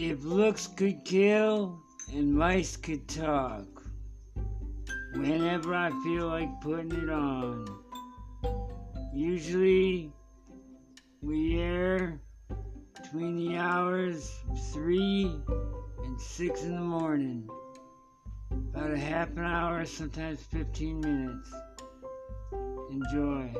If looks could kill and mice could talk, whenever I feel like putting it on. Usually we air between the hours of 3 and 6 in the morning. About a half an hour, sometimes 15 minutes. Enjoy.